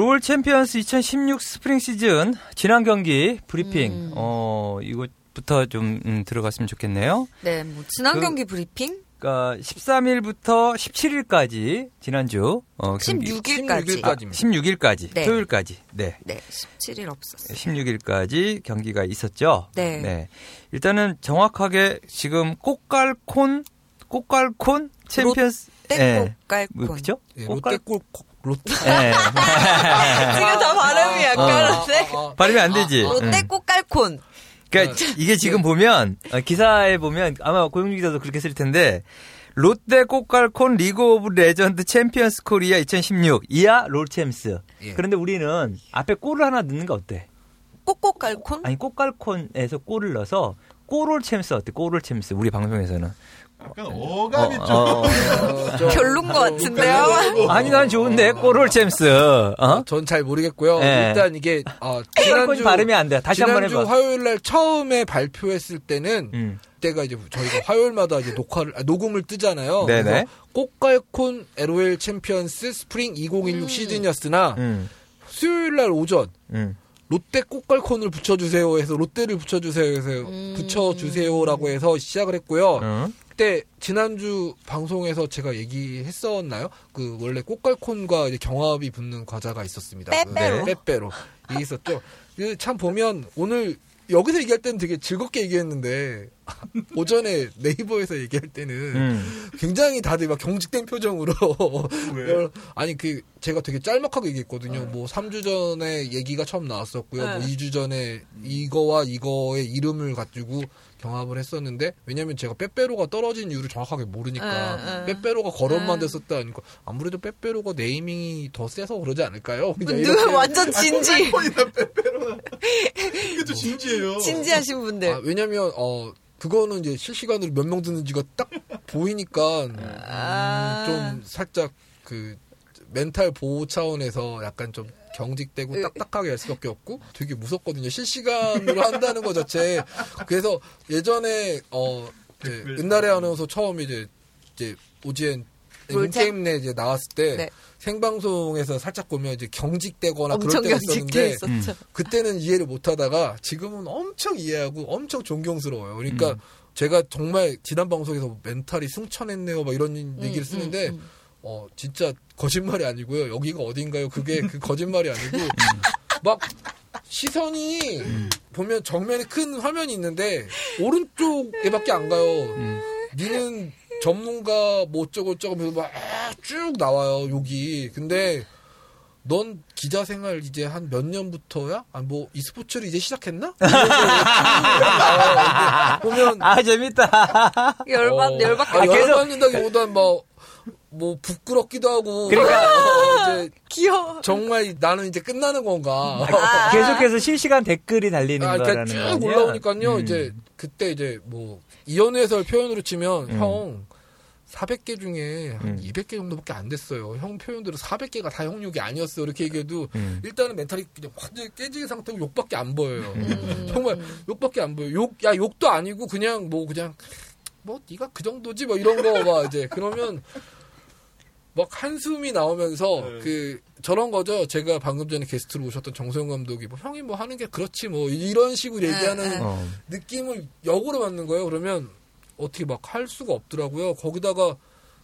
롤 챔피언스 2016 스프링 시즌 지난 경기 브리핑 음. 어 이것부터 좀 음, 들어갔으면 좋겠네요. 네, 뭐 지난 그, 경기 브리핑 그러니까 13일부터 17일까지 지난주 어, 16일까지 16일까지 16일까지 네. 토요일까지 네. 네. 17일 없었어요. 16일까지 경기가 있었죠. 네. 네. 일단은 정확하게 지금 꼬깔콘 꼬깔콘 챔피언스 롯데 꼬깔콘 뭐, 그죠? 예, 롯데 꽃 롯데. 네. 지금 다 발음이 약간한데. 어, 어, 발음이 안 되지. 아, 롯데 꼬깔콘. 그러니까 이게 지금 보면 어, 기사에 보면 아마 고용준 기자도 그렇게 쓸 텐데 롯데 꼬깔콘 리그 오브 레전드 챔피언스 코리아 2016 이하 롤챔스. 예. 그런데 우리는 앞에 꼬를 하나 넣는 게 어때? 꼬꼬깔콘? 아니 꼬깔콘에서 꼬를 넣어서 꼬롤 챔스 어때? 꼬롤 챔스 우리 방송에서는 약간 어감이 어, 좀, 어, 어, 별론 것 같은데요? 아니 난 좋은데 꼬롤 챔스. 어? 전 잘 모르겠고요. 네. 일단 이게 어, 지난주 발음이 안 돼. 다시 한번 해봐. 화요일 날 처음에 발표했을 때는 음. 때가 이제 저희가 화요일마다 이제 녹화를 아, 녹음을 뜨잖아요. 네네. 꼬깔콘 LOL 챔피언스 스프링 2016 음. 시즌이었으나 음. 수요일 날 오전 음. 롯데 꼬깔콘을 붙여주세요 해서 롯데를 붙여주세요 해서 음. 붙여주세요라고 해서 시작을 했고요. 음. 그때 지난주 방송에서 제가 얘기했었나요? 그 원래 꼬깔콘과 이제 경합이 붙는 과자가 있었습니다. 빼빼로. 네, 빼빼로. 이게 있었죠. 그참 보면 오늘 여기서 얘기할 때는 되게 즐겁게 얘기했는데 오전에 네이버에서 얘기할 때는 음. 굉장히 다들 막 경직된 표정으로 아니 그 제가 되게 짤막하게 얘기했거든요. 네. 뭐 3주 전에 얘기가 처음 나왔었고요. 뭐 네. 뭐 2주 전에 이거와 이거의 이름을 가지고 경합을 했었는데 왜냐면 제가 빼빼로가 떨어진 이유를 정확하게 모르니까 에, 에. 빼빼로가 거론만 에. 됐었다 하니까 아무래도 빼빼로가 네이밍이 더 세서 그러지 않을까요? 그냥 누 완전 진지. 빼빼로나 이게 또 진지해요. 진지하신 분들. 아, 왜냐면 어 그거는 이제 실시간으로 몇 명 듣는지가 딱 보이니까 아. 음, 좀 살짝 그 멘탈 보호 차원에서 약간 좀 경직되고 딱딱하게 할 수밖에 없고 되게 무섭거든요. 실시간으로 한다는 것 자체. 그래서 예전에 어 네, 옛날에 아나운서 처음 이제 이제 오지엔 게임 내 이제 나왔을 때 네. 생방송에서 살짝 보면 이제 경직되거나 그럴 때가 있었는데 음. 그때는 이해를 못 하다가 지금은 엄청 이해하고 엄청 존경스러워요. 그러니까 음. 제가 정말 지난 방송에서 멘탈이 승천했네요. 막 이런 음, 얘기를 쓰는데 음, 음. 어 진짜 거짓말이 아니고요. 여기가 어딘가요? 그게 그 거짓말이 아니고 막 시선이 보면 정면에 큰 화면이 있는데 오른쪽에밖에 안 가요. 니는 전문가 뭐 어쩌고 저쩌고 하면서 막쭉 나와요 욕이. 근데 넌 기자 생활 이제 한 몇 년부터야? 아, 뭐, e스포츠를 이제 시작했나? 보면. 아, 재밌다. 열받, 어, 열받, 아, 열받는다기보단 뭐, 뭐 부끄럽기도 하고 그러니까 어, 이제 귀여워 정말 나는 이제 끝나는 건가 아. 계속해서 실시간 댓글이 달리는 아, 그러니까 쭉 올라오니까요 음. 이제 그때 이제 뭐 이현우 해설 표현으로 치면 음. 형 400개 중에 한 음. 200개 정도밖에 안 됐어요. 형 표현대로 400개가 다 형욕이 아니었어. 이렇게 얘기해도 음. 일단은 멘탈이 그냥 완전히 깨진 상태고 욕밖에 안 보여요. 음. 정말 욕밖에 안 보여. 욕, 야, 욕도 아니고 그냥 뭐 그냥 뭐 네가 그 정도지 뭐 이런 거봐 이제 그러면 막 한숨이 나오면서 네. 그 저런 거죠. 제가 방금 전에 게스트로 오셨던 정소영 감독이 뭐 형이 뭐 하는 게 그렇지 뭐 이런 식으로 얘기하는 네, 네. 어. 느낌을 역으로 받는 거예요. 그러면 어떻게 막 할 수가 없더라고요. 거기다가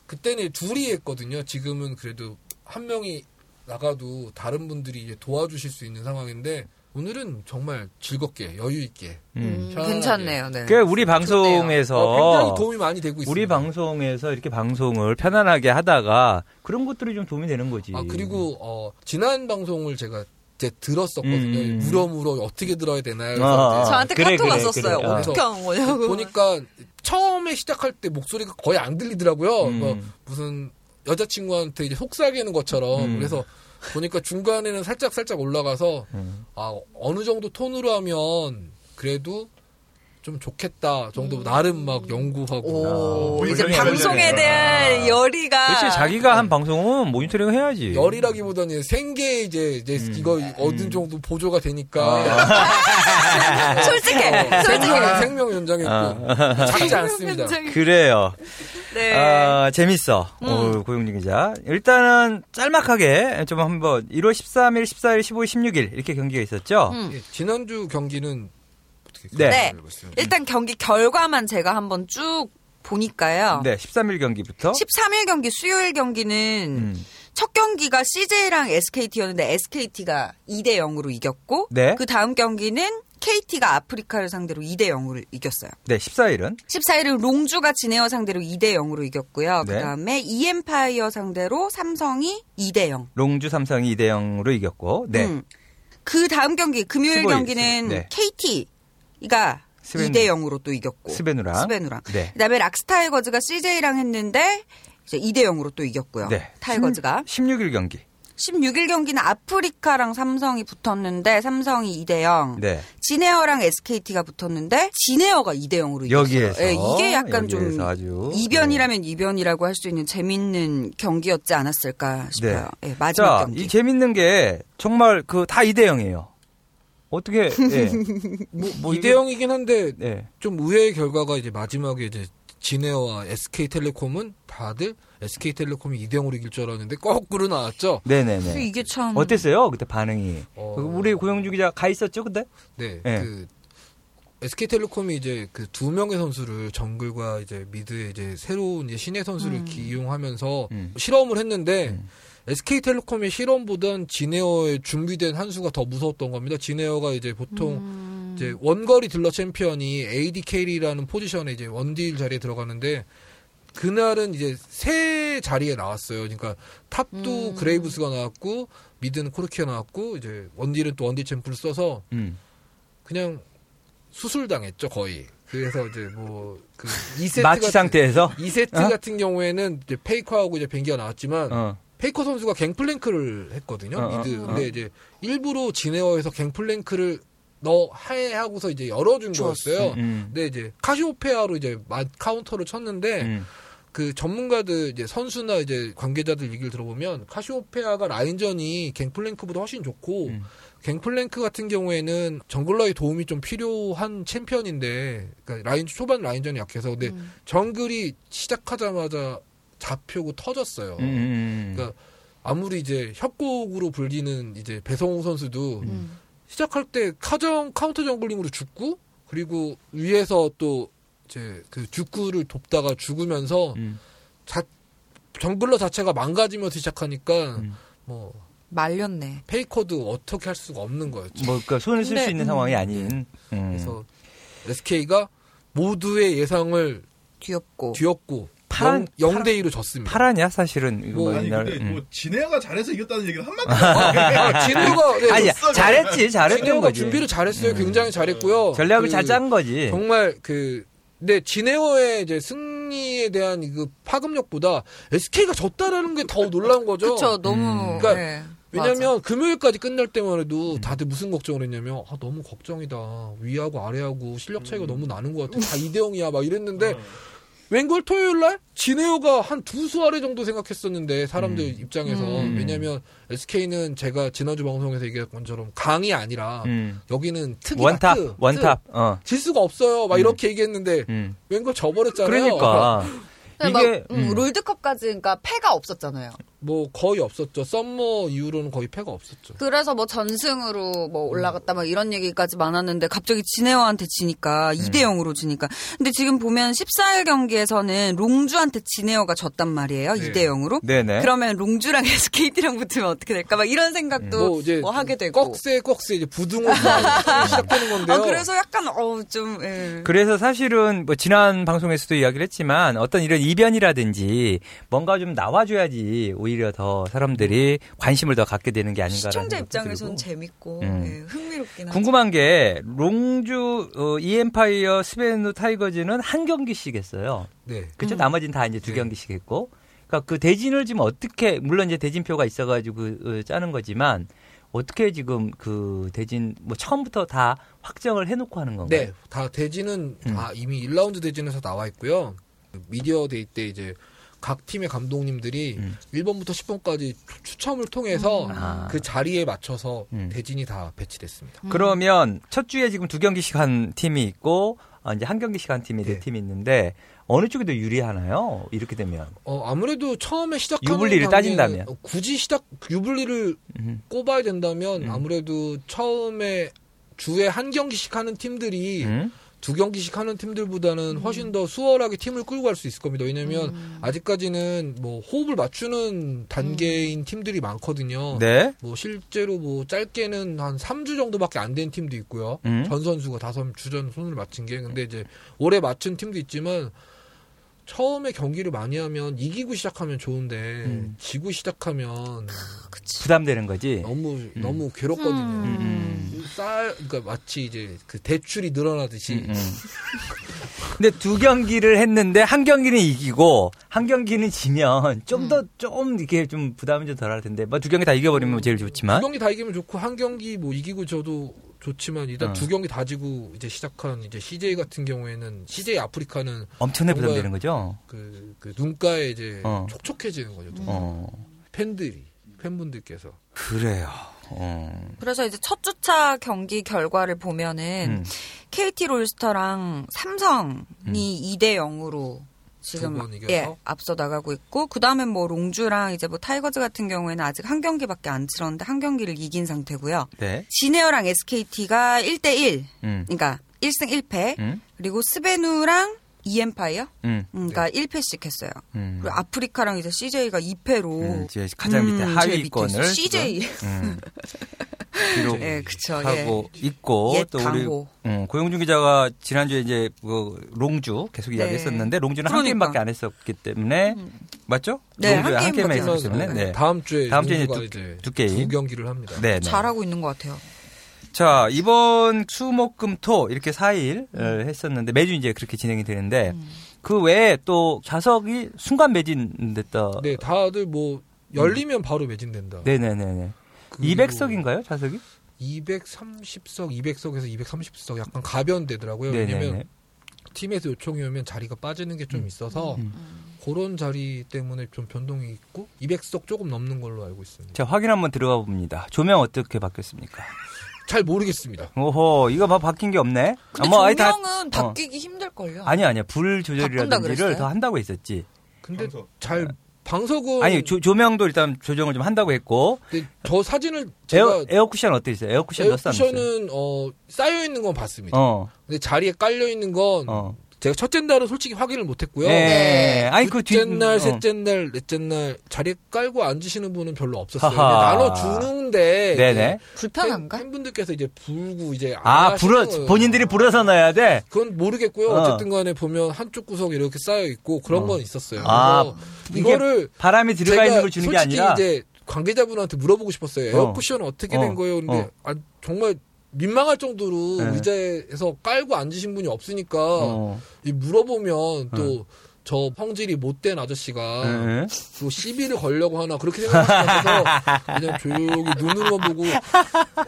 그때는 둘이 했거든요. 지금은 그래도 한 명이 나가도 다른 분들이 도와주실 수 있는 상황인데 오늘은 정말 즐겁게 여유 있게 음. 괜찮네요. 네. 그 우리 방송에서 어, 굉장히 도움이 많이 되고 있습니다. 우리 방송에서 이렇게 방송을 편안하게 하다가 그런 것들이 좀 도움이 되는 거지. 아 그리고 어, 지난 방송을 제가 이제 들었었거든요. 음. 물어 어떻게 들어야 되나요? 아, 저한테 그래, 카톡 그래, 왔었어요. 그래. 어떻게 한 거냐고. 보니까 처음에 시작할 때 목소리가 거의 안 들리더라고요. 음. 뭐 무슨 여자친구한테 이제 속삭이는 것처럼 음. 그래서 보니까 중간에는 살짝 살짝 올라가서 음. 아 어느 정도 톤으로 하면 그래도 좀 좋겠다 정도 음. 나름 막 연구하고 오, 이제 방송에 대한 아. 열의가 그렇지 자기가 한 방송은 모니터링 해야지 열이라기보다는 생계 이제 이제 음. 이거 어느 음. 정도 보조가 되니까 아. 솔직해 어, 솔직해 생명, 연장했고 아. 작지 않습니다 그래요 네. 아, 재밌어. 음. 오, 고용진 기자. 일단은 짤막하게 좀 한번 1월 13일, 14일, 15일, 16일 이렇게 경기가 있었죠. 음. 예, 지난주 경기는 네. 네. 일단 경기 결과만 제가 한번 쭉 보니까요. 네, 13일 경기부터. 13일 경기 수요일 경기는 음. 첫 경기가 CJ랑 SKT였는데 SKT가 2대 0으로 이겼고 네. 그 다음 경기는 KT가 아프리카를 상대로 2대 0으로 이겼어요. 네, 14일은 14일은 롱주가 진에어 상대로 2대 0으로 이겼고요. 네. 그다음에 e-mFire 상대로 삼성이 2대 0. 롱주 삼성이 2대 0으로 이겼고. 네. 음. 그 다음 경기 금요일 15일, 경기는 네. KT 가 스베누. 2대 0으로 또 이겼고 스베누랑. 스베누랑. 네. 그다음에 락스 타이거즈가 CJ랑 했는데 이제 2대 0으로 또 이겼고요. 네. 타이거즈가 16일 경기. 16일 경기는 아프리카랑 삼성이 붙었는데 삼성이 2대 0. 네. 지네어랑 SKT가 붙었는데 지네어가 2대 0으로 이겼어요. 예, 이게 약간 좀 아주. 이변이라면 이변이라고 할 수 있는 재밌는 경기였지 않았을까 싶어요. 예, 마지막 자, 경기. 이 재밌는 게 정말 그 다 2대 0이에요. 어떻게, 예. 뭐, 뭐 이대형이긴 한데 네. 좀 의외의 결과가 이제 마지막에 이제 지네어와 SK텔레콤은 다들 SK텔레콤이 2대0으로 이길 줄 알았는데 거꾸로 나왔죠. 네네네. 이게 참 어땠어요? 그때 반응이. 어. 우리 고용준 기자 가 있었죠, 그때? 네, 네. 그 SK텔레콤이 이제 그 두 명의 선수를 정글과 이제 미드에 이제 새로운 이제 신예 선수를 기용하면서 음. 실험을 했는데 SK텔레콤의 실험보단 진에어의 준비된 한 수가 더 무서웠던 겁니다. 진에어가 이제 보통 음. 이제 원거리 딜러 챔피언이 AD 캐리라는 포지션에 이제 원딜 자리에 들어가는데 그날은 이제 세 자리에 나왔어요. 그러니까 top도 음. 그레이브스가 나왔고 mid는 코르키가 나왔고 이제 원딜은 또 원딜 champ를 써서 음. 그냥 수술당했죠 거의. 그래서 이제 뭐그 2세트 마취 같은 상태에서? 2세트 어? 같은 경우에는 이제 페이커하고 이제 벤기가 나왔지만 어. 페이커 선수가 갱플랭크를 했거든요. 어, 어, mid. 어. 근데 이제 일부러 진에어에서 갱플랭크를 너 하해 하고서 이제 열어준 거였어요. 음. 근데 이제 카시오페아로 이제 마- 카운터를 쳤는데 음. 그 전문가들 이제 선수나 이제 관계자들 얘기를 들어보면 카시오페아가 라인전이 갱플랭크보다 훨씬 좋고 음. 갱플랭크 같은 경우에는 jungler의 도움이 좀 필요한 챔피언인데 그러니까 라인 초반 라인전이 약해서 근데 음. 정글이 시작하자마자 잡히고 터졌어요. 음, 음. 그러니까 아무리 이제 협곡으로 불리는 이제 배성웅 선수도 음. 시작할 때 카정 카운터 jungling으로 죽고 그리고 위에서 또 이제 그 죽구를 돕다가 죽으면서 음. 자, 정글러 자체가 망가지면서 시작하니까 음. 뭐 말렸네. 페이커도 어떻게 할 수가 없는 거였죠. 뭐, 그니까 손을 쓸 수 있는 음. 상황이 아닌. 음. 그래서 SK가 모두의 예상을 뒤엎고. 뒤엎고 파란- 0, 대 2로 졌습니다. 파라냐, 사실은. 이거 뭐, 뭐 아니 옛날, 근데 음. 뭐 진해아가 잘해서 이겼다는 얘기는 한마디 아, 진우가 네, 아니, 잘했지, 잘했던 진우가 거지. 준비를 잘했어요. 음. 굉장히 잘했고요. 전략을 그 잘짠 거지. 정말 그 근데 진에어의 이제 승리에 대한 그 파급력보다 SK가 졌다라는 게 더 놀라운 거죠. 그쵸, 너무. 음. 그러니까 네, 왜냐면 금요일까지 끝날 때만 해도 다들 무슨 걱정을 했냐면 아 너무 걱정이다. 위하고 아래하고 실력 차이가 너무 나는 것 같아. 다 2대 0이야 막 이랬는데 어. 웬걸 토요일 날 진에어가 한 두 수 아래 정도 생각했었는데 사람들 음. 입장에서 음. 왜냐면 SK는 제가 지난주 방송에서 얘기했던 것처럼 강이 아니라 음. 여기는 특이다. one top, 특, one top, 어. 질 수가 없어요. 막 음. 이렇게 얘기했는데 음. 웬걸 져버렸잖아요. 그러니까. 근데 이게, 막, 음, 음. 롤드컵까지 그러니까 패가 없었잖아요. 뭐 거의 없었죠. summer 이후로는 거의 패가 없었죠. 그래서 뭐 전승으로 뭐 올라갔다 막 이런 얘기까지 많았는데 갑자기 진에어한테 지니까 2대 0으로 지니까. 근데 지금 보면 14일 경기에서는 롱주한테 진에어가 졌단 말이에요. 네. 2대 0으로. 네네. 그러면 롱주랑 SKT랑 붙으면 어떻게 될까? 막 이런 생각도 뭐 뭐, 이제 하게 되고. 꺽쇠 꺽쇠 이제 부등호 싸움이 시작되는 건데요. 아, 그래서 약간 어좀 예. 그래서 사실은 뭐 지난 방송에서도 이야기를 했지만 어떤 이런 이변이라든지 뭔가 좀 나와 줘야지 오히려 더 사람들이 관심을 더 갖게 되는 게 아닌가라는 시청자 들고. 재밌고 음. 예, 흥미롭긴 하죠. 궁금한 게 롱주 어, 이엠파이어 스베누 타이거즈는 한 경기씩 했어요. 네. 그렇죠? 음. 나머지는 다 이제 두 네. 경기씩 했고. 그러니까 그 대진을 지금 어떻게 물론 이제 대진표가 있어가지고 어, 짜는 거지만 어떻게 지금 그 대진 뭐 처음부터 다 확정을 해놓고 하는 건가요? 네, 다 대진은 음. 다 이미 1라운드 대진에서 나와 있고요. media day 때 이제 각 팀의 감독님들이 음. 1번부터 10번까지 추첨을 통해서 아. 그 자리에 맞춰서 음. 대진이 다 배치됐습니다. 그러면 첫 주에 지금 두 경기씩 한 팀이 있고 어, 이제 한 경기씩 한 팀이 네 네. 팀이 있는데 어느 쪽이 더 유리하나요? 이렇게 되면. 어, 아무래도 처음에 시작하는 유불리를 따진다면. 어, 굳이 시작 유불리를 음. 꼽아야 된다면 음. 아무래도 처음에 주에 한 경기씩 하는 팀들이 음? 두 경기씩 하는 팀들보다는 훨씬 더 수월하게 팀을 끌고 갈 수 있을 겁니다. 왜냐면 아직까지는 뭐 호흡을 맞추는 단계인 팀들이 많거든요. 네. 뭐 실제로 뭐 짧게는 한 3주 정도밖에 안 된 팀도 있고요. 음. 전 선수가 다섯 주전 손을 맞춘 게 근데 이제 올해 맞춘 팀도 있지만 처음에 경기를 많이 하면 이기고 시작하면 좋은데 음. 지고 시작하면 부담되는 거지. 너무 너무 괴롭거든요. 음. 쌀 그러니까 마치 이제 그 대출이 늘어나듯이 음, 음. 근데 두 경기를 했는데 한 경기는 이기고 한 경기는 지면 좀 더좀 이렇게 좀 부담이 좀 덜할 텐데 뭐 두 경기 다 이겨버리면 제일 두 좋지만 경기 다 이기면 좋고 한 경기 뭐 이기고 저도 좋지만 일단 어. 두 경기 다 지고 이제 시작한 이제 CJ 같은 경우에는 CJ 아프리카는 엄청나게 부담되는 거죠. 그, 그 눈가에 이제 어. 촉촉해지는 거죠. 또. 어 팬들이 팬분들께서 그래요. 어. 그래서 이제 첫 주차 경기 결과를 보면은 음. KT 롤스터랑 삼성이 2대 0으로 지금? 예, 앞서 나가고 있고 그다음에 뭐 롱주랑 이제 뭐 타이거즈 같은 경우에는 아직 한 경기밖에 안 치렀는데 한 경기를 이긴 상태고요. 네. 진에어랑 SKT가 1대 1. 음. 그러니까 1승 1패. 음. 그리고 스베누랑 이엠파이어 음. 음, 그러니까 1패씩 했어요. 음. 그리고 아프리카랑 이제 CJ가 2패로 음, 이제 가장 밑에 하위권을 CJ 음, 기록 예, 그쵸, 하고 있고 옛또 우리. 음, 고영준 기자가 지난주에 이제 그 롱주 계속 네. 이야기했었는데 롱주는 한 그러니까. 게임밖에 안 했었기 때문에 맞죠? 네, 롱주에 한한 게임만 있었기 때문에 네. 다음 주에 다음 주에 농구가 두- 이제 두 게임. 두 경기를 합니다. 네, 네. 잘하고 있는 것 같아요. 자, 이번 수목금토 이렇게 4일 했었는데 매주 이제 그렇게 진행이 되는데 음. 그 외에 또 좌석이 순간 매진됐다. 네, 다들 뭐 열리면 바로 매진된다. 네 네 네네. 그리고 200석인가요, 좌석이? 230석, 200석에서 230석 약간 가변되더라고요. 왜냐면 네네네. 팀에서 요청이 오면 자리가 빠지는 게 좀 있어서 음. 그런 자리 때문에 좀 변동이 있고 200석 조금 넘는 걸로 알고 있습니다. 자, 확인 한번 들어가 봅니다. 조명 어떻게 바뀌었습니까? 잘 모르겠습니다. 오호, 이거 봐 바뀐 게 없네. 근데 뭐 아예 다- 조명은 바뀌기 힘들걸요. 아니야, 아니야. 불 조절이라든지를? 더 한다고 했었지. 근데 방석. 잘 방석은 아니, 조, 조명도 일단 조정을 좀 한다고 했고. 저 사진을 제가 에어, 에어쿠션 어떻게 있어요? 에어쿠션? 에어쿠션은 어, 쌓여 있는 건 봤습니다. 어, 근데 자리에 깔려 있는 건 어. 제가 첫째 날은 솔직히 확인을 못했고요. 예. 네. 아니, 그 뒤. 둘째 날, 어. 셋째 날, 넷째 날 자리에 깔고 앉으시는 분은 별로 없었어요. 나눠 주는데 네네. 불편한가? 팬분들께서 이제 불고 이제 안 아, 불어. 본인들이 불어서 넣어야 돼? 그건 모르겠고요. 어. 어. 쨌든 간에 보면 한쪽 구석에 이렇게 쌓여 있고 그런 어. 건 있었어요. 아, 이거를 바람이 들어가 있는 걸 주는 게 솔직히 아니라. 이제 관계자분한테 물어보고 싶었어요. 어. 에어쿠션은 어떻게 된 어. 거예요? 근데 어. 아, 정말 민망할 정도로 네. 의자에서 깔고 앉으신 분이 없으니까 어. 이 물어보면 또 저 성질이 못된 아저씨가 응. 또 시비를 걸려고 하나 그렇게 같아서 그냥 조용히 눈으로만 보고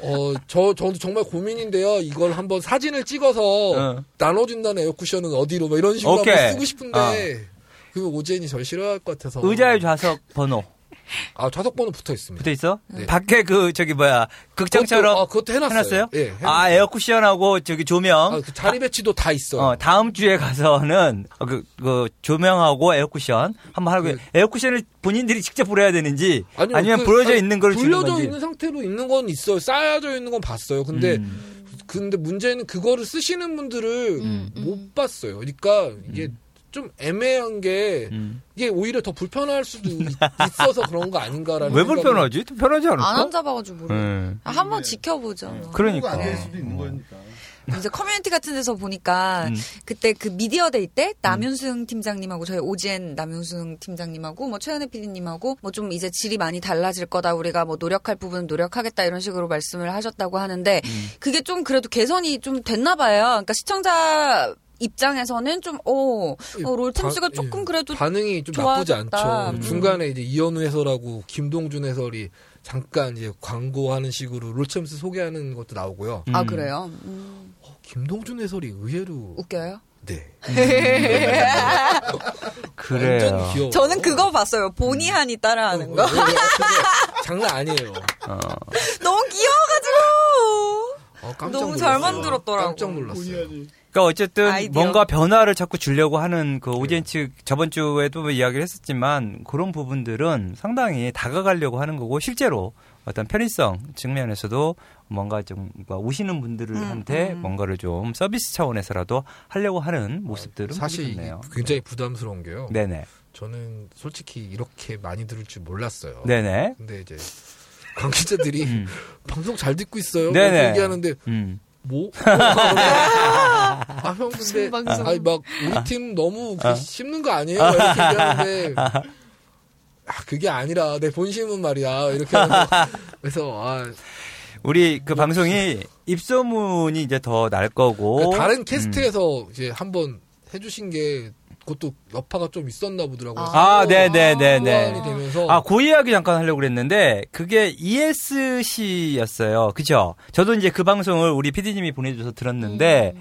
어저 저도 정말 고민인데요. 이걸 한번 사진을 찍어서 어. 나눠준다는 에어쿠션은 어디로 뭐 이런 식으로. 한번 쓰고 싶은데 그 오재인이 절 싫어할 것 같아서 의자의 좌석 번호 아 좌석 번호 붙어 있습니다. 붙어 있어? 네. 밖에 그 저기 뭐야 극장처럼 그것도, 아, 그것도 해놨어요. 해놨어요? 예, 해놨어요. 아 에어쿠션하고 저기 조명. 아, 그 자리 배치도 다 있어요. 어, 다음 주에 가서는 어, 그, 그 조명하고 에어쿠션 한번 하고 그- 에어쿠션을 본인들이 직접 불어야 되는지 아니요, 아니면 그- 불어져 아니, 있는 걸 주는 불려져. 있는 상태로 있는 건 있어요. 쌓여져 있는 건 봤어요. 근데 음. 근데 문제는 그거를 쓰시는 분들을 음, 음. 못 봤어요. 그러니까 이게 좀 애매한 게 음. 이게 오히려 더 불편할 수도 있- 있어서 그런 거 아닌가라는 왜 생각이- 불편하지? 편하지 않을까? 안 앉아봐가지고 모르. 음. 아, 한번 지켜보죠. 그러니까. 아닐 수도 있는 거니까. 이제 커뮤니티 같은 데서 보니까 음. 그때 그 media day 때 남윤승 팀장님하고 저희 OGN 남윤승 팀장님하고 뭐 최현애 PD님하고 뭐 좀 이제 질이 많이 달라질 거다 우리가 뭐 노력할 부분 노력하겠다 이런 식으로 말씀을 하셨다고 하는데 음. 그게 좀 그래도 개선이 좀 됐나 봐요. 그러니까 시청자 입장에서는 좀, 오, 어, 롤템스가 바- 조금 예, 그래도 반응이 좀 나쁘지 좋아졌다. 않죠. 음. 중간에 이제 이현우 해설하고 김동준 해설이 잠깐 이제 광고하는 식으로 롤챔스 소개하는 것도 나오고요. 아 음. 그래요? 음, 어, 김동준 해설이 의외로 웃겨요? 네 그래요. 완전 귀여워. 저는 그거 봤어요. 보니한이 따라하는 거. 어, 어, 어, 그거 장난 아니에요. 어. 너무 귀여워가지고. 어, 깜짝 너무 놀랐어요. 잘 만들었더라고. 깜짝 놀랐어요. 그러니까 어쨌든 아이디어. 뭔가 변화를 자꾸 주려고 하는 그 오디엔 측 저번 주에도 뭐 이야기를 했었지만 그런 부분들은 상당히 다가가려고 하는 거고 실제로 어떤 편의성 측면에서도 뭔가 좀 오시는 분들한테 음. 뭔가를 좀 서비스 차원에서라도 하려고 하는 모습들은 사실 보기 이게 좋네요. 굉장히 부담스러운 게요. 네네. 저는 솔직히 이렇게 많이 들을 줄 몰랐어요. 네네. 근데 이제 관계자들이 음. 방송 잘 듣고 있어요. 네네. 뭐 얘기하는데 음. 뭐? 아 형 근데. 아니 막 우리 팀 너무 그 어. 씹는 거 아니에요? 이렇게 얘기하는데 아 그게 아니라 내 본심은 말이야 이렇게 하면서 그래서 아 우리 그 방송이 입소문이 이제 더 날 거고 그러니까 다른 음. 캐스트에서 이제 한번 해주신 게 그것도 여파가 좀 있었나 보더라고요. 아, 네네네네. 보완이 되면서 아, 그 이야기 잠깐 하려고 그랬는데, 그게 ESC였어요. 그죠? 저도 이제 그 방송을 우리 PD님이 보내줘서 들었는데,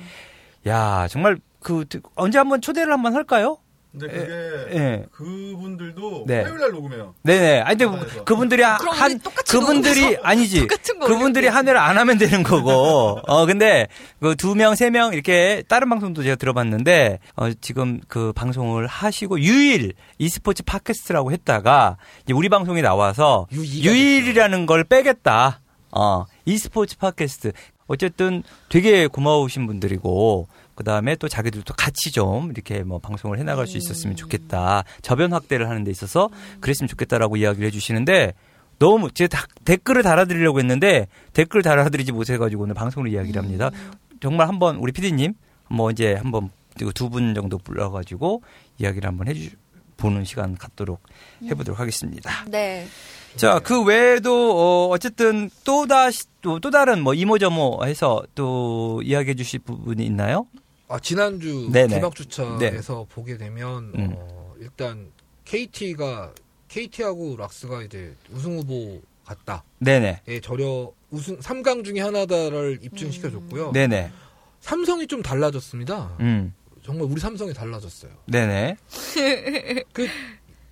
야, 정말 그, 언제 한번 초대를 한번 할까요? 근데 그게 예. 그분들도 네. 화요일 날 녹음해요. 네네. 아니, 근데 그래서. 그분들이 한, 그분들이, 아니지. 그분들이 한 해를 안 하면 되는 거고. 어, 근데, 그 두 명, 세 명, 이렇게, 다른 방송도 제가 들어봤는데, 어, 지금 그 방송을 하시고, 유일 e스포츠 팟캐스트라고 했다가, 이제 우리 방송에 나와서, 유일이라는 걸 빼겠다. 어, e스포츠 팟캐스트. 어쨌든 되게 고마우신 분들이고, 그 다음에 또 자기들도 같이 좀 이렇게 뭐 방송을 해나갈 수 있었으면 좋겠다. 저변 확대를 하는 데 있어서 그랬으면 좋겠다라고 이야기를 해주시는데, 너무 제가 다- 댓글을 달아드리려고 했는데 댓글 달아드리지 못해가지고 오늘 방송으로 이야기를 합니다. 정말 한번 우리 PD님 뭐 이제 한번 두 분 정도 불러가지고 이야기를 한번 해주 보는 시간 갖도록 해보도록 하겠습니다. 네. 자, 그 외에도, 어, 어쨌든, 또 다시, 또, 또 다른 뭐, 이모저모 해서 또 이야기해 주실 부분이 있나요? 아, 지난주 네네. 개막 주차에서 보게 되면 음. 어, 일단 KT가 KT하고 락스가 이제 우승 후보 같다. 네네. 예, 저려 우승 3강 중에 하나다를 입증시켜 줬고요. 네네. 삼성이 좀 달라졌습니다. 음. 정말 우리 삼성이 달라졌어요. 네네. 그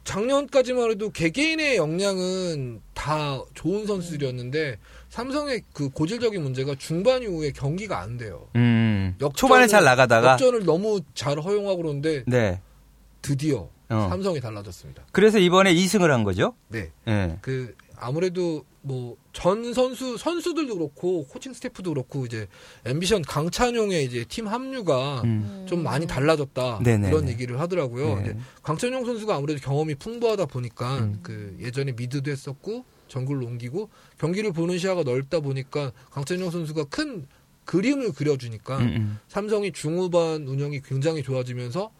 작년까지만 해도 개개인의 역량은 다 좋은 선수들이었는데 삼성의 그 고질적인 문제가 중반 이후에 경기가 안 돼요. 음. 역전을- 초반에 잘 나가다가. 역전을 너무 잘 허용하고 그러는데 네. 드디어 어. 삼성이 달라졌습니다. 그래서 이번에 2승을 한 거죠? 네. 예. 그 아무래도 뭐 전 선수 선수들도 그렇고 코칭 스태프도 그렇고 이제 앰비션 강찬용의 이제 팀 합류가 음. 좀 많이 달라졌다 네네네. 그런 얘기를 하더라고요. 네. 강찬용 선수가 아무래도 경험이 풍부하다 보니까 음. 그 예전에 mid도 했었고 정글로 옮기고 경기를 보는 시야가 넓다 보니까 강찬용 선수가 큰 그림을 그려주니까 음, 음. 삼성이 중후반 운영이 굉장히 좋아지면서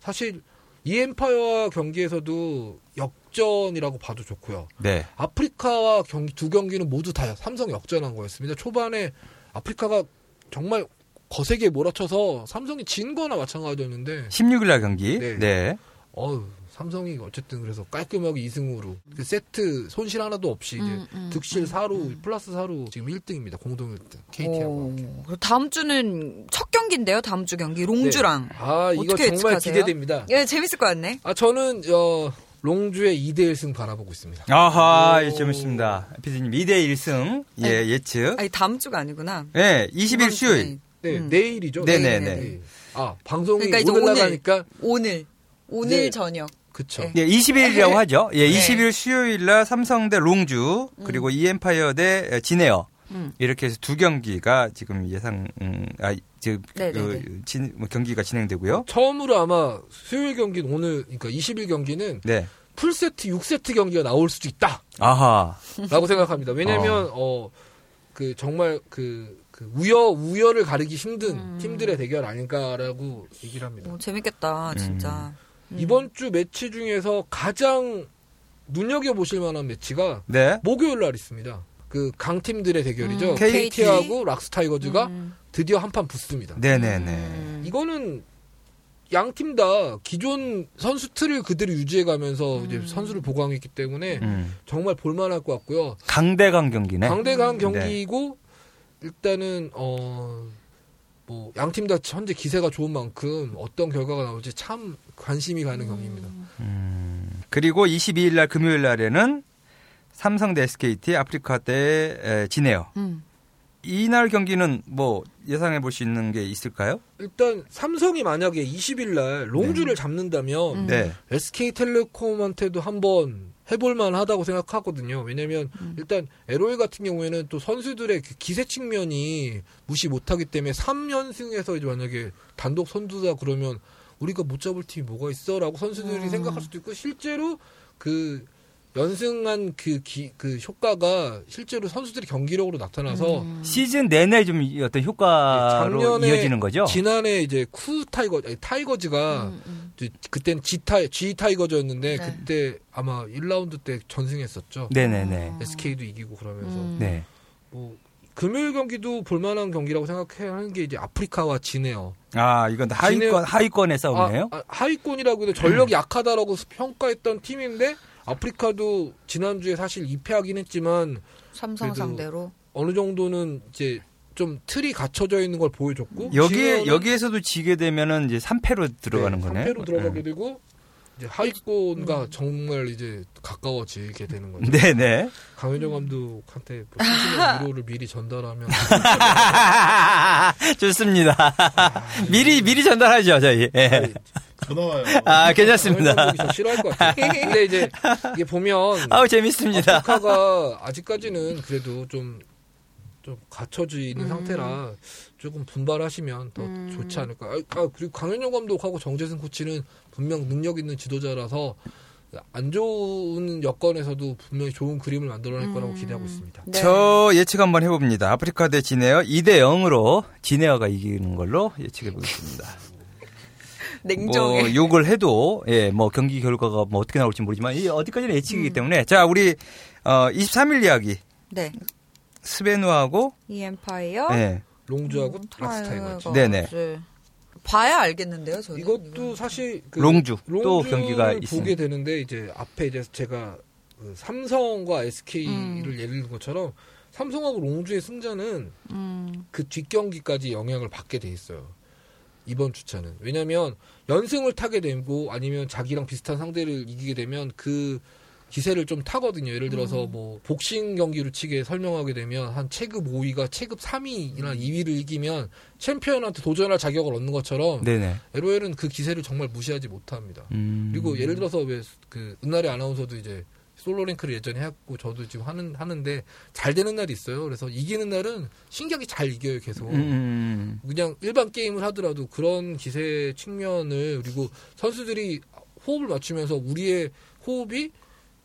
사실 이 엠파이어와 경기에서도 역전이라고 봐도 좋고요. 네. 아프리카와 경기 두 경기는 모두 다 삼성 역전한 거였습니다. 초반에 아프리카가 정말 거세게 몰아쳐서 삼성이 진 거나 마찬가지였는데 16일 날 경기. 네. 네. 어우 삼성이 어쨌든 그래서 깔끔하게 2승으로 그 세트 손실 하나도 없이 이제 음, 음, 득실 4루 플러스 4루 지금 1등입니다. 공동 1등 KT하고. 오, 다음 주는 첫 경기인데요. 다음 주 경기 롱주랑. 아 이거 정말 예측하세요? 기대됩니다. 예, 재밌을 것 같네. 아 저는 어 롱주의 2대 1승 바라보고 있습니다. 아하, 오. 예, 재밌습니다. 피디님 2대 1승. 예, 예측. 아니 다음 주가 아니구나. 예, 20일 이번 수요일. 네 음. 내일이죠. 네 네네. 내일. 아 방송이 그러니까 오늘. 나가니까 오늘 오늘 네. 저녁. 그쵸. 네. 예, 20일이라고 하죠. 예, 네. 20일 수요일 날 삼성 대 롱주, 그리고 이엠파이어 대 지네어. 음. 이렇게 해서 두 경기가 지금 예상, 음, 아, 지금. 그, 진, 뭐 경기가 진행되고요. 처음으로 아마 수요일 경기는 오늘 그러니까 20일 경기는 네. 풀세트 6세트 경기가 나올 수도 있다. 아하. 라고 생각합니다. 왜냐면 어그 정말 그, 그 우여 우여를 가리기 힘든 음. 팀들의 대결 아닌가라고 얘기를 합니다. 오, 재밌겠다, 진짜. 음. 이번 주 매치 중에서 가장 눈여겨 보실 만한 매치가 네. 목요일 날 있습니다. 그 강팀들의 대결이죠. 음, KT하고 락스타이거즈가 음. 드디어 한판 붙습니다. 네네네. 음. 이거는 양 팀 다 기존 선수 틀을 그대로 유지해가면서 음. 이제 선수를 보강했기 때문에 음. 정말 볼만할 것 같고요. 강대강 경기네. 강대강 음. 경기이고 일단은 어. 뭐 양 팀 다 현재 기세가 좋은 만큼 어떤 결과가 나올지 참 관심이 가는 경기입니다. 음. 그리고 22일 날 금요일 날에는 삼성 대 SKT, 아프리카 대 에, 지네어. 음. 이날 경기는 뭐 예상해 볼 수 있는 게 있을까요? 일단 삼성이 만약에 20일 날 롱주를 잡는다면 음. 네. SK텔레콤한테도 한번 해볼만 하다고 생각하거든요. 왜냐면 음. 일단 LOL 같은 경우에는 또 선수들의 그 기세 측면이 무시 못하기 때문에 3연승에서 이제 만약에 단독 선두다 그러면 우리가 못 잡을 팀이 뭐가 있어라고 선수들이 음. 생각할 수도 있고 실제로 그 연승한 그, 기, 그 효과가 실제로 선수들의 경기력으로 나타나서 음. 시즌 내내 좀 어떤 효과로 네, 작년에 이어지는 거죠? 지난해 이제 쿠 타이거 아니, 타이거즈가 음, 음. 그때는 G 타이 G 타이거즈였는데 네. 그때 아마 1라운드 때 전승했었죠. 네네네. SK도 이기고 그러면서 음. 네. 뭐 금요일 경기도 볼만한 경기라고 생각하는 게 이제 아프리카와 지네요. 아, 이건 하위권, 하위권의 싸움이네요? 아, 아, 하위권이라고 해도 전력이 약하다라고 평가했던 팀인데 아프리카도 지난주에 사실 2패하긴 했지만 삼성 상대로. 어느 정도는 이제 좀 틀이 갖춰져 있는 걸 보여줬고 여기에, 여기에서도 지게 되면은 이제 3패로 들어가는 네, 거네요. 3패로 들어가게 네. 되고 이제 하위권과 정말 이제 가까워지게 되는 거죠. 네네. 강현정 감독한테 뭐 위로를 미리 전달하면 좋습니다. 미리, 미리 전달하죠, 저희. 예. 전화 와요. 아, 괜찮습니다. 싫어할 것 같아요. 근데 이제 이게 보면 아우, 재밌습니다. 아프리카가 아직까지는 그래도 좀, 좀 갖춰져 있는 음. 상태라 조금 분발하시면 더 음. 좋지 않을까. 아, 아, 그리고 강현정 감독하고 정재승 코치는 분명 능력 있는 지도자라서 안 좋은 여건에서도 분명히 좋은 그림을 만들어낼 거라고 음. 기대하고 있습니다. 네. 저 예측 한번 해봅니다. 아프리카 대 진에어 2대 0으로 진에어가 이기는 걸로 예측해 보겠습니다. 냉정해. 뭐 욕을 해도 예, 뭐 경기 결과가 뭐 어떻게 나올지 모르지만 이 어디까지나 예측이기 음. 때문에 자 우리 어 23일 이야기 네. 스베누하고 이엠파이어. 예. 롱주하고 음, 락스타이거즈. 타이거즈. 네네. 봐야 알겠는데요, 저는. 이것도 사실 그 롱주 또 경기가 보게 있습니다. 되는데 이제 앞에 이제 제가 그 삼성과 SK를 음. 예를 든 것처럼 삼성하고 롱주의 승자는 음. 그 뒷경기까지 영향을 받게 돼 있어요. 이번 주차는. 왜냐면 연승을 타게 되고 아니면 자기랑 비슷한 상대를 이기게 되면 그 기세를 좀 타거든요. 예를 들어서 뭐 복싱 경기로 치게 설명하게 되면 한 체급 5위가 체급 3위나 2위를 이기면 챔피언한테 도전할 자격을 얻는 것처럼 네네. LOL은 그 기세를 정말 무시하지 못합니다. 음. 그리고 예를 들어서 왜 그 은나리 아나운서도 이제 솔로 랭크를 예전에 했고 저도 지금 하는 하는데 잘 되는 날이 있어요. 그래서 이기는 날은 신기하게 잘 이겨요 계속. 음, 음, 그냥 일반 게임을 하더라도 그런 기세 측면을 그리고 선수들이 호흡을 맞추면서 우리의 호흡이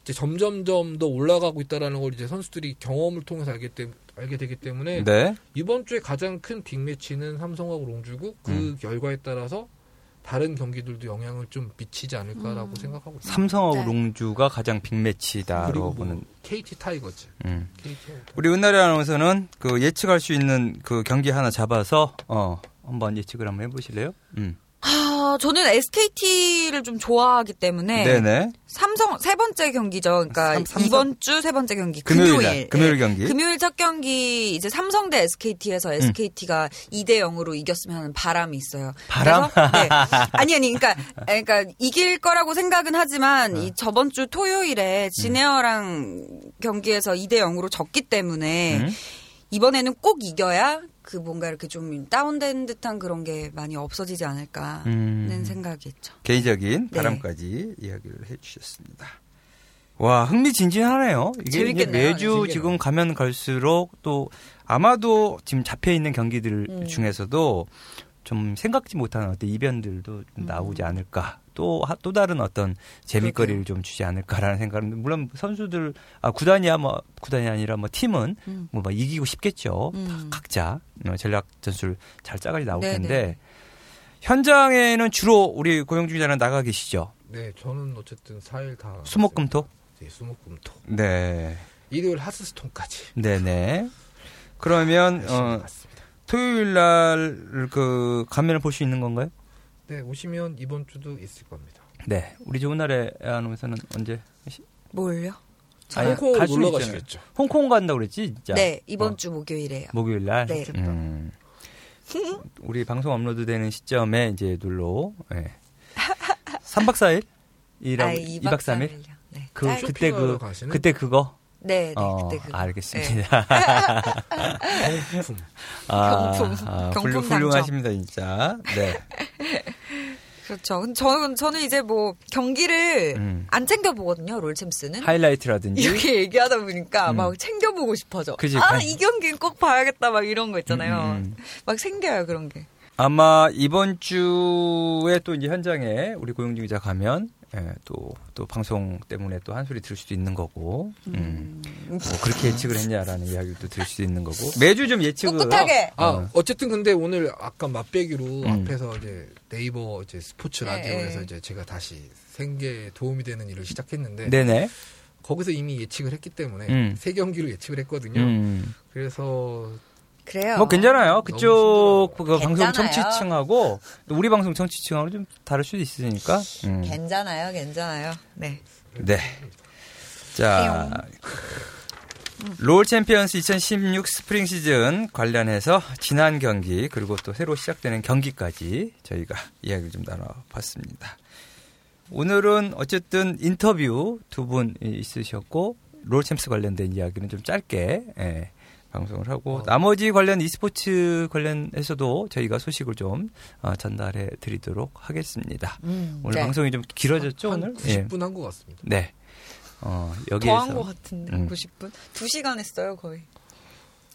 이제 점점점 더 올라가고 있다라는 걸 이제 선수들이 경험을 통해서 알게, 때, 알게 되기 때문에 음. 네. 이번 주에 가장 큰 빅매치는 삼성하고 롱주고 그 음. 결과에 따라서 다른 경기들도 영향을 좀 미치지 않을까라고 음. 생각하고 있습니다. 삼성하고 네. 롱주가 가장 빅매치다로 그리고 보는. 뭐 KT 타이거즈. 음. KT 타이거즈. 우리 은나리 아나운서는 그 예측할 수 있는 그 경기 하나 잡아서 어 한번 예측을 한번 해보실래요? 음. 아, 저는 SKT를 좀 좋아하기 때문에 네네. 삼성 세 번째 경기죠. 그러니까 삼- 이번 주 세 번째 경기 금요일 금요일. 날, 금요일 예. 경기. 금요일 첫 경기 이제 삼성 대 SKT에서 SKT가 2대 0으로 이겼으면 하는 바람이 있어요. 바람? 그래서, 네. 아니 아니 그러니까 그러니까 이길 거라고 생각은 하지만 어. 이 저번 주 음. 토요일에 지네어랑 경기에서 2대 0으로 졌기 때문에 음. 이번에는 꼭 이겨야 그 뭔가 이렇게 좀 다운된 듯한 그런 게 많이 없어지지 않을까는 음. 생각이 있죠. 개인적인 네. 바람까지 이야기를 해주셨습니다. 와 흥미진진하네요. 이게 재밌겠네요. 매주 재밌겠네요. 지금 가면 갈수록 또 아마도 지금 잡혀 있는 경기들 음. 중에서도 좀 생각지 못하는 어떤 이변들도 좀 음. 나오지 않을까. 또, 하- 또 다른 어떤 재미거리를 좀 주지 않을까라는 생각은 물론 선수들 아 구단이야 뭐 구단이 아니라 뭐 팀은 음. 뭐 막 이기고 싶겠죠. 음. 각자 어, 전략 전술 잘 짜가지고 나올 네네. 텐데 현장에는 주로 우리 고영주 기자는 나가 계시죠. 네, 저는 어쨌든 4일 다 수목금토. 네, 수목금토. 네, 일요일 하스스톤까지. 네네. 그러면 열심히 어, 갔습니다. 토요일 날 그 가면을 볼 수 있는 건가요? 네, 오시면 이번 주도 있을 겁니다. 네, 우리 좋은 날에 아나운서는 언제? 뭘요? 아니, 홍콩 갈수 놀러. 가시겠죠. 홍콩 간다고 그랬지, 진짜. 네, 이번 어, 주 목요일에요. 목요일 날. 네. 음. 우리 방송 업로드되는 시점에 이제 놀러. 예. 3박 4일? 이라고 아, 2박 3일? 네. 그 짧- 그때 그 가시는? 그때 그거 네, 네, 어, 그때 그거. 알겠습니다. 경품. 아, 경품, 아, 경품 훌륭, 당첨. 훌륭하십니다, 진짜. 네. 그렇죠. 저는 저는 이제 뭐 경기를 음. 안 챙겨 보거든요. 롤챔스는. 하이라이트라든지. 이렇게 얘기하다 보니까 음. 막 챙겨 보고 싶어져. 그지, 아, 관- 이 경기는 꼭 봐야겠다, 막 이런 거 있잖아요. 음, 음. 막 생겨요, 그런 게. 아마 이번 주에 또 이제 현장에 우리 고용주 기자 가면 예, 또, 또 방송 때문에 또 한 소리 들을 수도 있는 거고, 음. 뭐 그렇게 예측을 했냐라는 이야기도 들을 수도 있는 거고, 매주 좀 예측을. 꿋꿋하게. 아, 어. 어쨌든 근데 오늘 아까 맛배기로 음. 앞에서 이제 네이버 이제 스포츠 네, 라디오에서 네. 이제 제가 다시 생계에 도움이 되는 일을 시작했는데 네네. 거기서 이미 예측을 했기 때문에 음. 세 경기를 예측을 했거든요. 음. 그래서 그래요. 뭐 괜찮아요. 그쪽 그 방송. 청취층하고 또 우리 방송 청취층하고 좀 다를 수도 있으니까. 음. 괜찮아요, 괜찮아요. 네. 네. 자, 롤 챔피언스 2016 스프링 시즌 관련해서 지난 경기 그리고 또 새로 시작되는 경기까지 저희가 이야기를 좀 나눠봤습니다. 오늘은 어쨌든 인터뷰 두 분 있으셨고 롤 챔스 관련된 이야기는 좀 짧게 예, 방송을 하고 어. 나머지 관련 e스포츠 관련해서도 저희가 소식을 좀 어, 전달해 드리도록 하겠습니다. 음, 오늘 네. 방송이 좀 길어졌죠 한 오늘? 예. 90분 한것 같습니다. 네. 어, 여기에서 더한 것 같은데 음. 90분? 2시간 했어요 거의.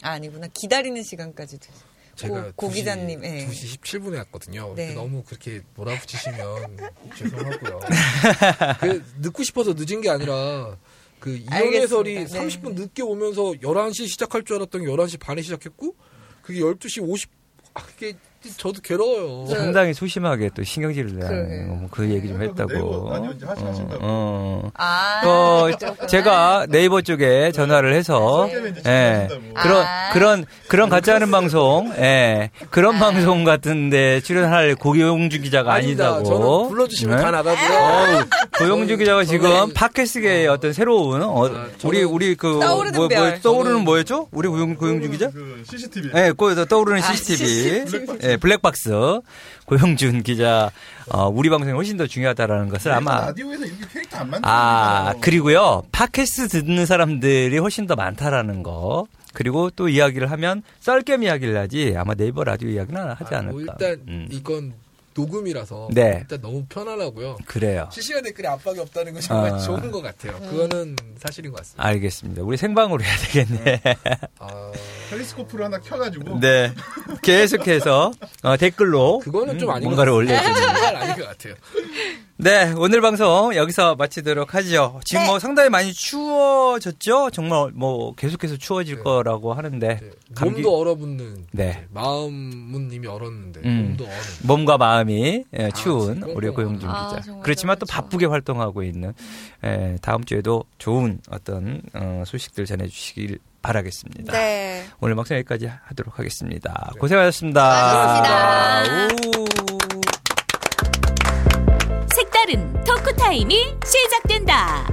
아, 아니구나 기다리는 시간까지. 됐어요. 제가 고, 고 2시 기자님, 예. 2시 17분에 왔거든요. 네. 너무 그렇게 몰아붙이시면 죄송하고요. 그 늦고 싶어서 늦은 게 아니라 그 이현 해설이 알겠습니다. 네. 30분 늦게 오면서 11시 시작할 줄 알았더니 11시 반에 시작했고 그게 12시 50 아, 그게 저도 괴로워요. 네. 상당히 소심하게 또 신경질을. 내는 뭐그 얘기 좀 네, 했다고. 어, 어. 아, 어. 제가 네이버 쪽에 전화를 해서 예. 하신다고. 그런 아. 그런 그런 하는 방송, 예, 그런 방송 같은데 출연할 고용주 기자가 아닙니다. 아니다고. 저는 불러주시면 네? 다 나가고요. 고용주 기자가 지금 저는- 팟캐스트계의 어떤 새로운 어, 아, 우리 우리 그 떠오르는 뭐, 뭐, 별. 떠오르는 저는- 뭐였죠? 우리 고용 고용주 기자? 그 CCTV. 예, 그 떠오르는 아, CCTV, 예, 블랙박스 고용준 기자, 어, 우리 방송이 훨씬 더 중요하다라는 것을 아마 라디오에서 이렇게 캐릭터 안 만드는 아 그리고요 팟캐스트 듣는 사람들이 훨씬 더 많다라는 거. 그리고 또 이야기를 하면 썰겸 이야기를 하지 아마 네이버 라디오 이야기는 하지 아, 않을까. 뭐 일단 음, 이건 녹음이라서 네. 일단 너무 편안하고요. 그래요. 실시간 댓글에 압박이 없다는 건 정말 아. 좋은 것 같아요. 그거는 사실인 것 같습니다. 알겠습니다. 우리 생방으로 해야 되겠네. 아, 텔레스코프를 하나 켜가지고 네. 계속해서 어, 댓글로 그거는 좀 음, 아닌 뭔가를. 같아요. 정말 아닌 것 같아요. 네, 오늘 방송 여기서 마치도록 하죠. 지금 네. 뭐 상당히 많이 추워졌죠? 정말 뭐 계속해서 추워질 네. 거라고 하는데 네, 감기- 몸도 얼어붙는 네. 마음은 이미 얼었는데 음. 몸도 얼는 몸과 마음이 예, 추운 진짜 우리 고용준 아, 기자. 정말 그렇지만 또 그렇죠. 바쁘게 활동하고 있는 예, 다음 주에도 좋은 어떤 어, 소식들 전해주시길 바라겠습니다. 네. 오늘 방송 여기까지 하도록 하겠습니다. 네. 고생하셨습니다. 수고하셨습니다. 우. 색다른 토크 타임이 시작된다.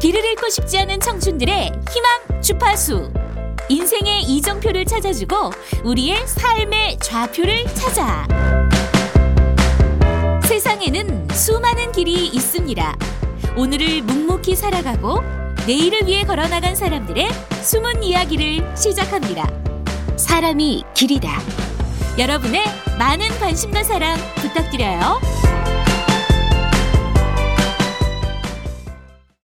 길을 잃고 싶지 않은 청춘들의 희망 주파수. 인생의 이정표를 찾아주고 우리의 삶의 좌표를 찾아. 세상에는 수많은 길이 있습니다. 오늘을 묵묵히 살아가고 내일을 위해 걸어나간 사람들의 숨은 이야기를 시작합니다. 사람이 길이다. 여러분의 많은 관심과 사랑 부탁드려요.